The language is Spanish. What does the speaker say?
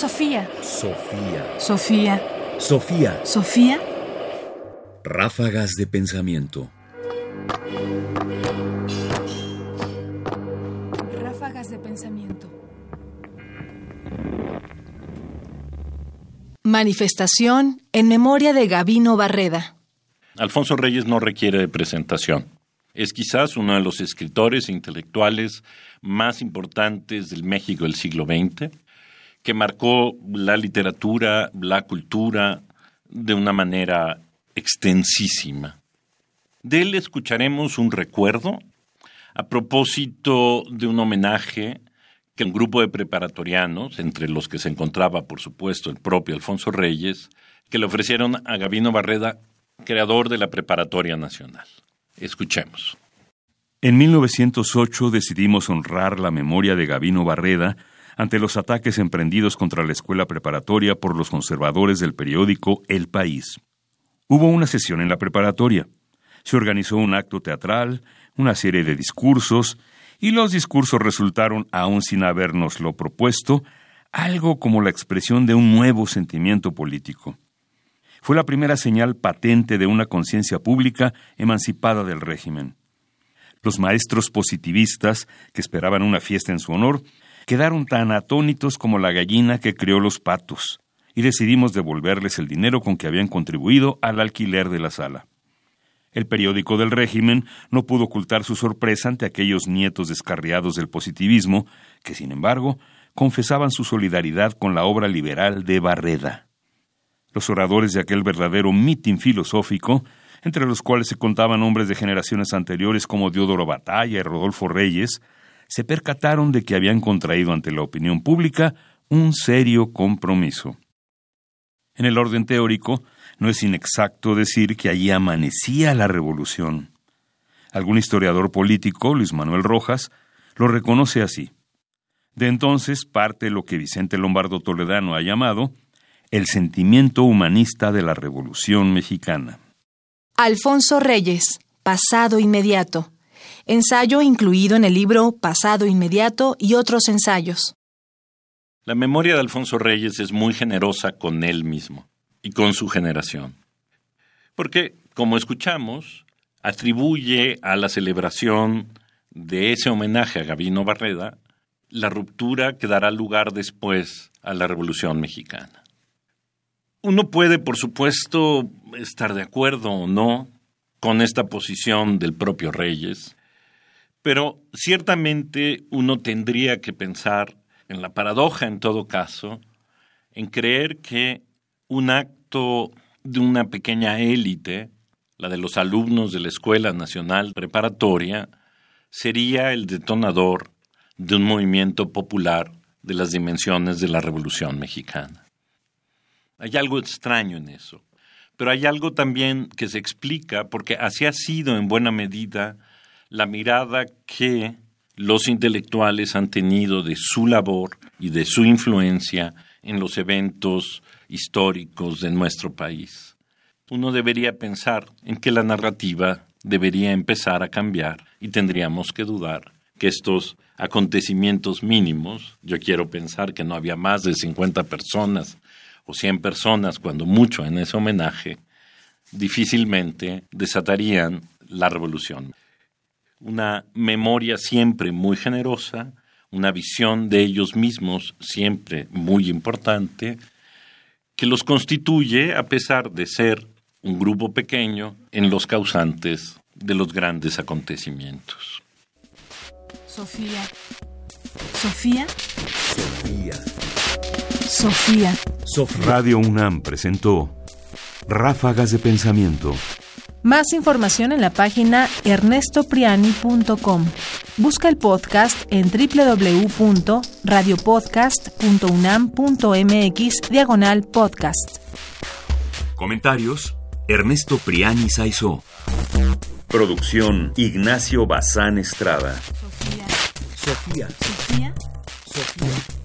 Sofía. Sofía. Sofía. Sofía. Sofía. Ráfagas de pensamiento. Ráfagas de pensamiento. Manifestación en memoria de Gavino Barreda. Alfonso Reyes no requiere de presentación. Es quizás uno de los escritores e intelectuales más importantes del México del siglo XX, que marcó la literatura, la cultura de una manera extensísima. De él escucharemos un recuerdo a propósito de un homenaje que un grupo de preparatorianos, entre los que se encontraba, por supuesto, el propio Alfonso Reyes, que le ofrecieron a Gabino Barreda, creador de la Preparatoria Nacional. Escuchemos. En 1908 decidimos honrar la memoria de Gavino Barreda ante los ataques emprendidos contra la escuela preparatoria por los conservadores del periódico El País. Hubo una sesión en la preparatoria. Se organizó un acto teatral, una serie de discursos, y los discursos resultaron, aún sin habernoslo propuesto, algo como la expresión de un nuevo sentimiento político. Fue la primera señal patente de una conciencia pública emancipada del régimen. Los maestros positivistas, que esperaban una fiesta en su honor, quedaron tan atónitos como la gallina que crió los patos, y decidimos devolverles el dinero con que habían contribuido al alquiler de la sala. El periódico del régimen no pudo ocultar su sorpresa ante aquellos nietos descarriados del positivismo, que, sin embargo, confesaban su solidaridad con la obra liberal de Barreda. Los oradores de aquel verdadero mitin filosófico, entre los cuales se contaban hombres de generaciones anteriores como Diodoro Batalla y Rodolfo Reyes, se percataron de que habían contraído ante la opinión pública un serio compromiso. En el orden teórico, no es inexacto decir que allí amanecía la revolución. Algún historiador político, Luis Manuel Rojas, lo reconoce así. De entonces parte lo que Vicente Lombardo Toledano ha llamado el sentimiento humanista de la Revolución Mexicana. Alfonso Reyes, Pasado Inmediato. Ensayo incluido en el libro Pasado Inmediato y otros ensayos. La memoria de Alfonso Reyes es muy generosa con él mismo y con su generación. Porque, como escuchamos, atribuye a la celebración de ese homenaje a Gabino Barreda la ruptura que dará lugar después a la Revolución Mexicana. Uno puede, por supuesto, estar de acuerdo o no con esta posición del propio Reyes, pero ciertamente uno tendría que pensar en la paradoja, en todo caso, en creer que un acto de una pequeña élite, la de los alumnos de la Escuela Nacional Preparatoria, sería el detonador de un movimiento popular de las dimensiones de la Revolución Mexicana. Hay algo extraño en eso. Pero hay algo también que se explica porque así ha sido en buena medida la mirada que los intelectuales han tenido de su labor y de su influencia en los eventos históricos de nuestro país. Uno debería pensar en que la narrativa debería empezar a cambiar y tendríamos que dudar que estos acontecimientos mínimos, yo quiero pensar que no había más de 50 personas o 100 personas, cuando mucho, en ese homenaje, difícilmente desatarían la revolución. Una memoria siempre muy generosa, una visión de ellos mismos siempre muy importante, que los constituye a pesar de ser un grupo pequeño en los causantes de los grandes acontecimientos. Sofía. Sofía. Sofía. Sofía. Radio UNAM presentó Ráfagas de Pensamiento. Más información en la página ernestopriani.com. Busca el podcast en www.radiopodcast.unam.mx diagonal podcast. Comentarios: Ernesto Priani Saizó. Producción: Ignacio Bazán Estrada. Sofía. Sofía. Sofía. Sofía.